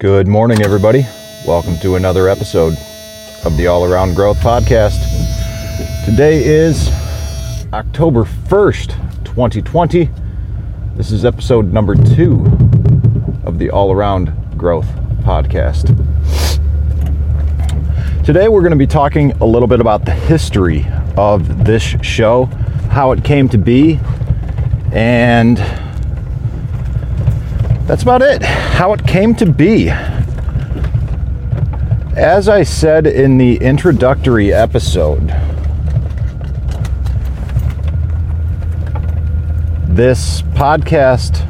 Good morning, everybody. Welcome to another episode of the All Around Growth Podcast. Today is October 1st, 2020. This is episode number two of the All Around Growth Podcast. Today, we're going to be talking a little bit about the history of this show, how it came to be, and that's about it. How it came to be. As I said in the introductory episode, this podcast,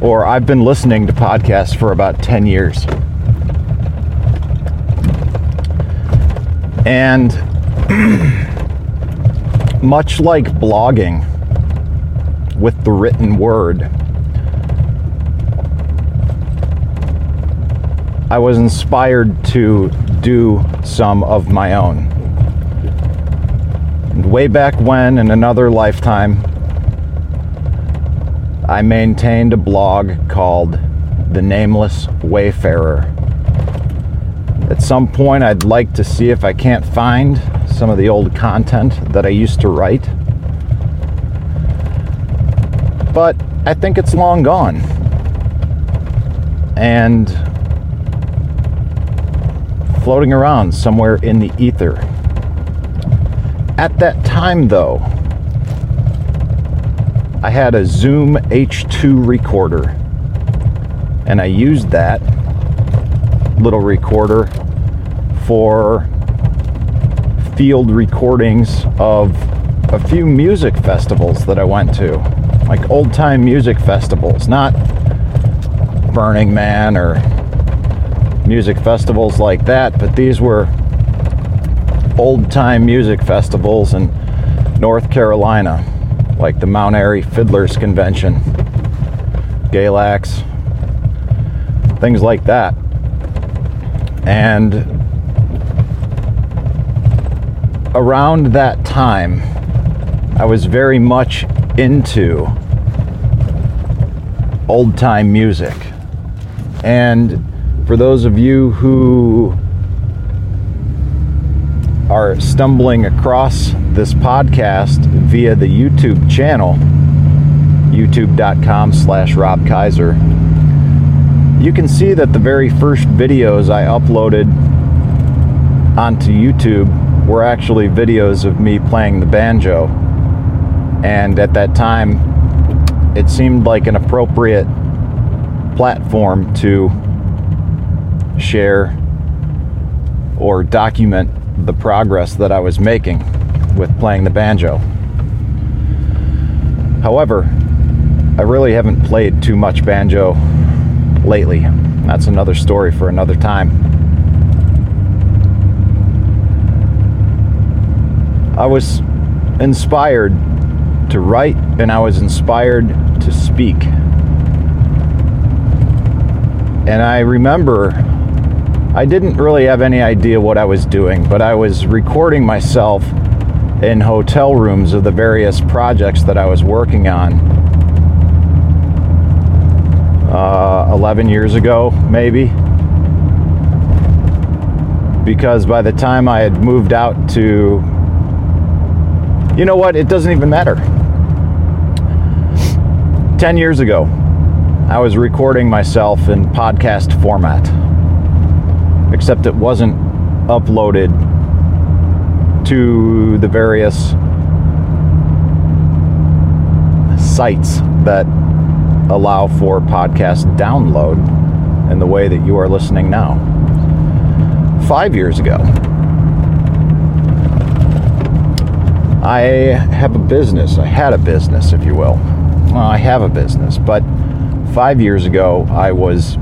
or I've been listening to podcasts for about 10 years. And much like blogging, with the written word. I was inspired to do some of my own. Way back when, in another lifetime, I maintained a blog called The Nameless Wayfarer. At some point, I'd like to see if I can't find some of the old content that I used to write but I think it's long gone. And floating around somewhere in the ether. At that time, though, I had a Zoom H2 recorder, and I used that little recorder for field recordings of a few music festivals that I went to like old time music festivals, not Burning Man or music festivals like that, but these were old time music festivals in North Carolina, like the Mount Airy Fiddlers Convention, Galax, things like that. And around that time, I was very much into old time music. And for those of you who are stumbling across this podcast via the YouTube channel, youtube.com slash Rob Kaiser, you can see that the very first videos I uploaded onto YouTube were actually videos of me playing the banjo. And at that time, it seemed like an appropriate platform to share or document the progress that I was making with playing the banjo. However, I really haven't played too much banjo lately. That's another story for another time. I was inspired to write and I was inspired to speak. And I remember I didn't really have any idea what I was doing, but I was recording myself in hotel rooms of the various projects that I was working on. Uh, 11 years ago, maybe. Because by the time I had moved out to, you know what, it doesn't even matter. 10 years ago, I was recording myself in podcast format, except it wasn't uploaded to the various sites that allow for podcast download in the way that you are listening now. Five years ago, I have a business. I had a business, if you will well, I have a business, but five years ago, I was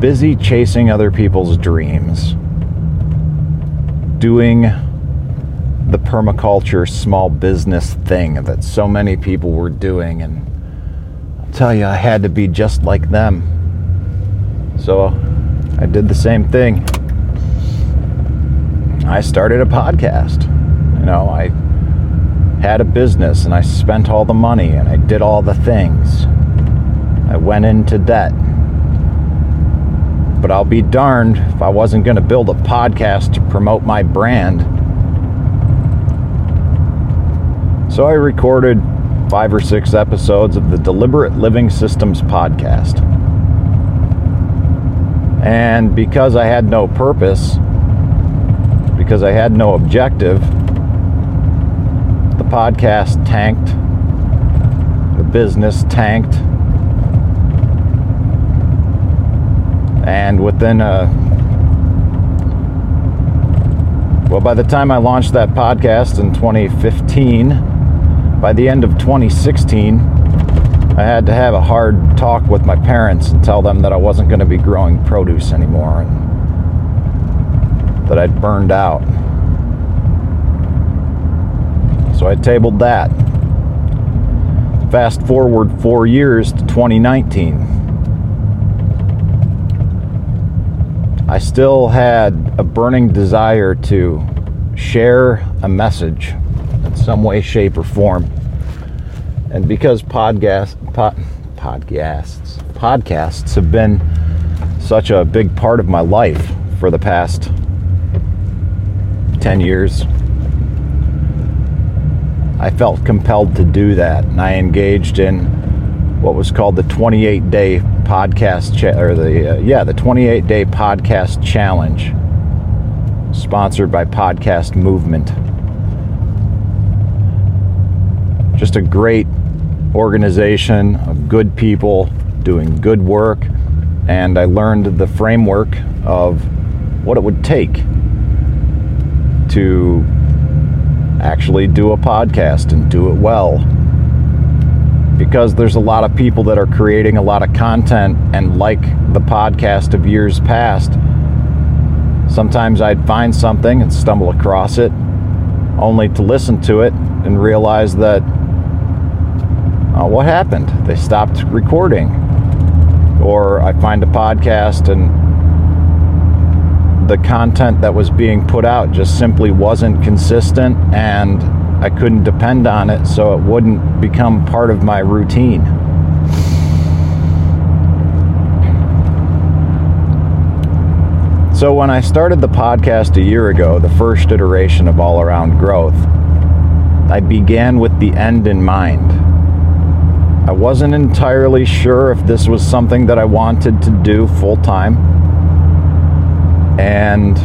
busy chasing other people's dreams, doing the permaculture small business thing that so many people were doing. And I'll tell you, I had to be just like them. So I did the same thing. I started a podcast. You know, I had a business and I spent all the money and I did all the things. I went into debt. But I'll be darned if I wasn't going to build a podcast to promote my brand. So I recorded five or six episodes of the Deliberate Living Systems podcast. And because I had no purpose, because I had no objective, podcast tanked, the business tanked, and within a well, by the time I launched that podcast in 2015, by the end of 2016, I had to have a hard talk with my parents and tell them that I wasn't going to be growing produce anymore and that I'd burned out. So I tabled that. Fast forward four years to 2019. I still had a burning desire to share a message in some way, shape, or form. And because podcast, pod, podcasts, podcasts have been such a big part of my life for the past 10 years, I felt compelled to do that. And I engaged in what was called the 28 day podcast, cha- or the, uh, yeah, the 28 day podcast challenge, sponsored by Podcast Movement. Just a great organization of good people doing good work. And I learned the framework of what it would take to actually do a podcast and do it well. Because there's a lot of people that are creating a lot of content, and like the podcast of years past, sometimes I'd find something and stumble across it, only to listen to it and realize that, oh, what happened? They stopped recording. Or I find a podcast and the content that was being put out just simply wasn't consistent and I couldn't depend on it so it wouldn't become part of my routine. So, when I started the podcast a year ago, the first iteration of All Around Growth, I began with the end in mind. I wasn't entirely sure if this was something that I wanted to do full time. And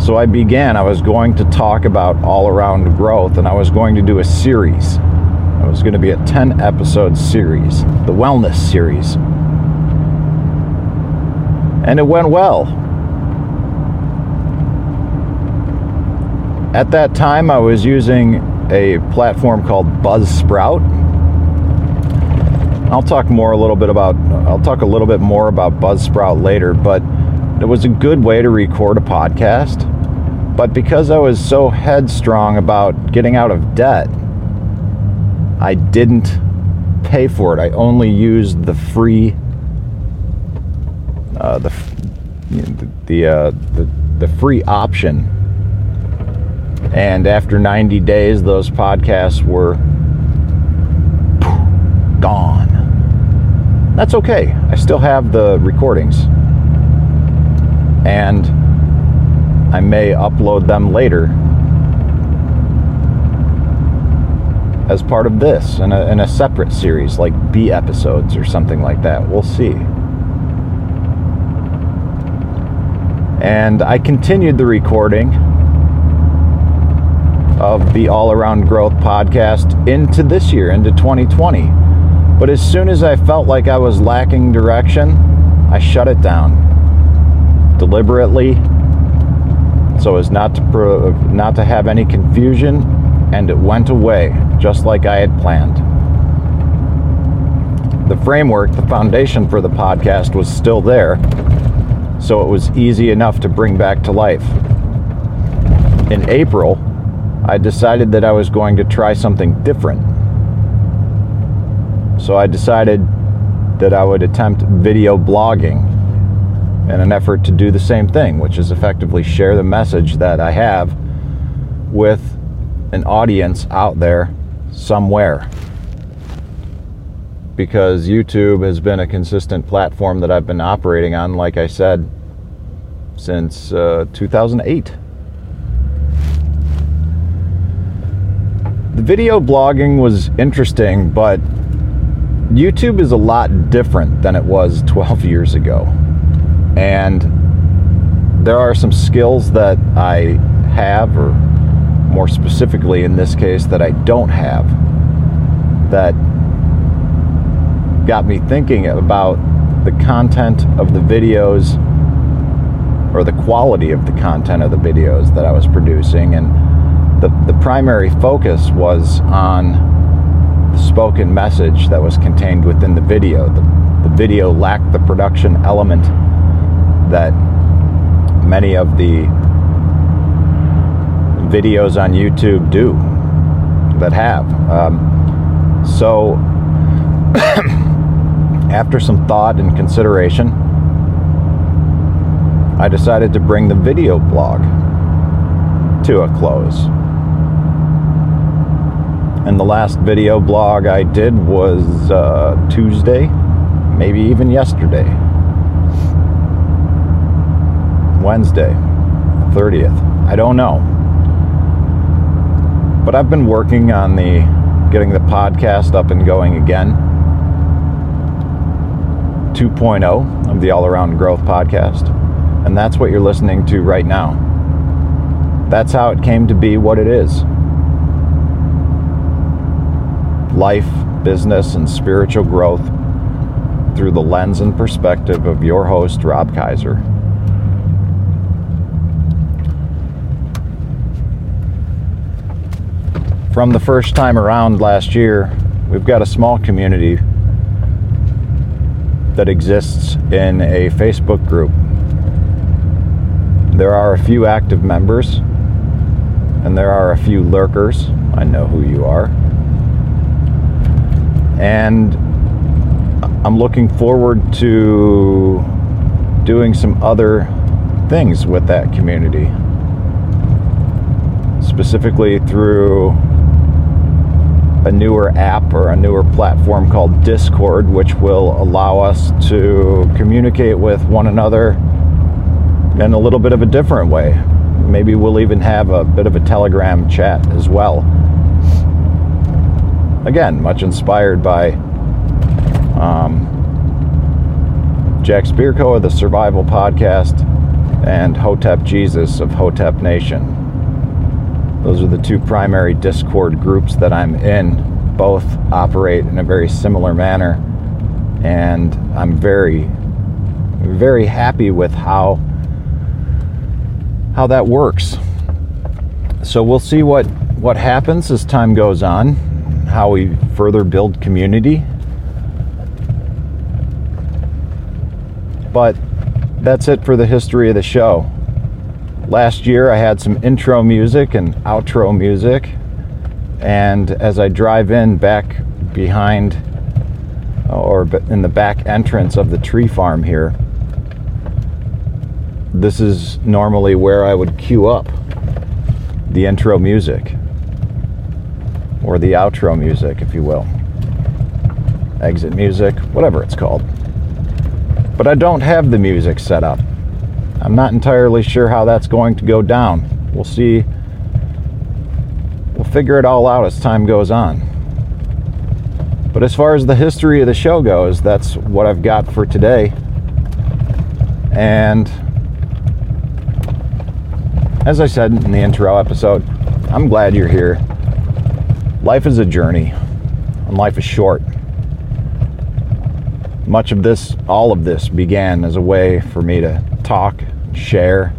so I began. I was going to talk about all around growth and I was going to do a series. It was going to be a 10 episode series, the wellness series. And it went well. At that time, I was using a platform called Buzzsprout. I'll talk more a little bit about I'll talk a little bit more about Buzzsprout later, but it was a good way to record a podcast. But because I was so headstrong about getting out of debt, I didn't pay for it. I only used the free uh, the you know, the the, uh, the the free option and after 90 days, those podcasts were gone. That's okay. I still have the recordings. And I may upload them later as part of this in a, in a separate series, like B episodes or something like that. We'll see. And I continued the recording of the All Around Growth podcast into this year, into 2020. But as soon as I felt like I was lacking direction, I shut it down deliberately so as not to pro- not to have any confusion and it went away just like I had planned. The framework, the foundation for the podcast was still there, so it was easy enough to bring back to life. In April, I decided that I was going to try something different. So I decided that I would attempt video blogging in an effort to do the same thing, which is effectively share the message that I have with an audience out there somewhere. Because YouTube has been a consistent platform that I've been operating on, like I said, since uh, 2008. The video blogging was interesting, but YouTube is a lot different than it was 12 years ago. And there are some skills that I have, or more specifically in this case, that I don't have, that got me thinking about the content of the videos or the quality of the content of the videos that I was producing. And the, the primary focus was on the spoken message that was contained within the video. The, the video lacked the production element that many of the videos on YouTube do that have. Um, so, after some thought and consideration, I decided to bring the video blog to a close. And the last video blog I did was uh, Tuesday, maybe even yesterday. Wednesday, 30th. I don't know. But I've been working on the getting the podcast up and going again. 2.0 of the All Around Growth podcast. And that's what you're listening to right now. That's how it came to be what it is. Life, business, and spiritual growth through the lens and perspective of your host, Rob Kaiser. From the first time around last year, we've got a small community that exists in a Facebook group. There are a few active members, and there are a few lurkers. I know who you are. And I'm looking forward to doing some other things with that community, specifically through a newer app or a newer platform called Discord, which will allow us to communicate with one another in a little bit of a different way. Maybe we'll even have a bit of a Telegram chat as well. Again, much inspired by um, Jack Spirko of the Survival Podcast and Hotep Jesus of Hotep Nation. Those are the two primary Discord groups that I'm in. Both operate in a very similar manner, and I'm very, very happy with how how that works. So we'll see what what happens as time goes on, how we further build community. But that's it for the history of the show. Last year I had some intro music and outro music, and as I drive in back behind or in the back entrance of the tree farm here, this is normally where I would queue up the intro music or the outro music, if you will. Exit music, whatever it's called. But I don't have the music set up. I'm not entirely sure how that's going to go down. We'll see. We'll figure it all out as time goes on. But as far as the history of the show goes, that's what I've got for today. And as I said in the intro episode, I'm glad you're here. Life is a journey, and life is short. Much of this, all of this, began as a way for me to talk share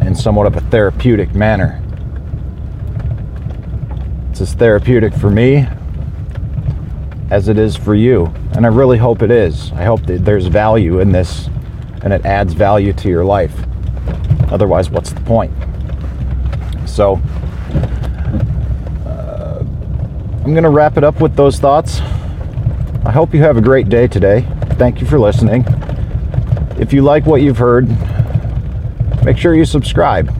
in somewhat of a therapeutic manner. It's as therapeutic for me as it is for you. And I really hope it is. I hope that there's value in this and it adds value to your life. Otherwise, what's the point? So, uh, I'm going to wrap it up with those thoughts. I hope you have a great day today. Thank you for listening. If you like what you've heard, make sure you subscribe.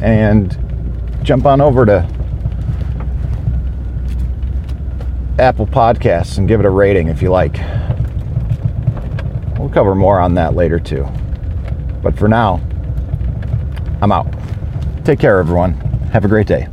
and jump on over to Apple Podcasts and give it a rating if you like. We'll cover more on that later too. But for now, I'm out. Take care, everyone. Have a great day.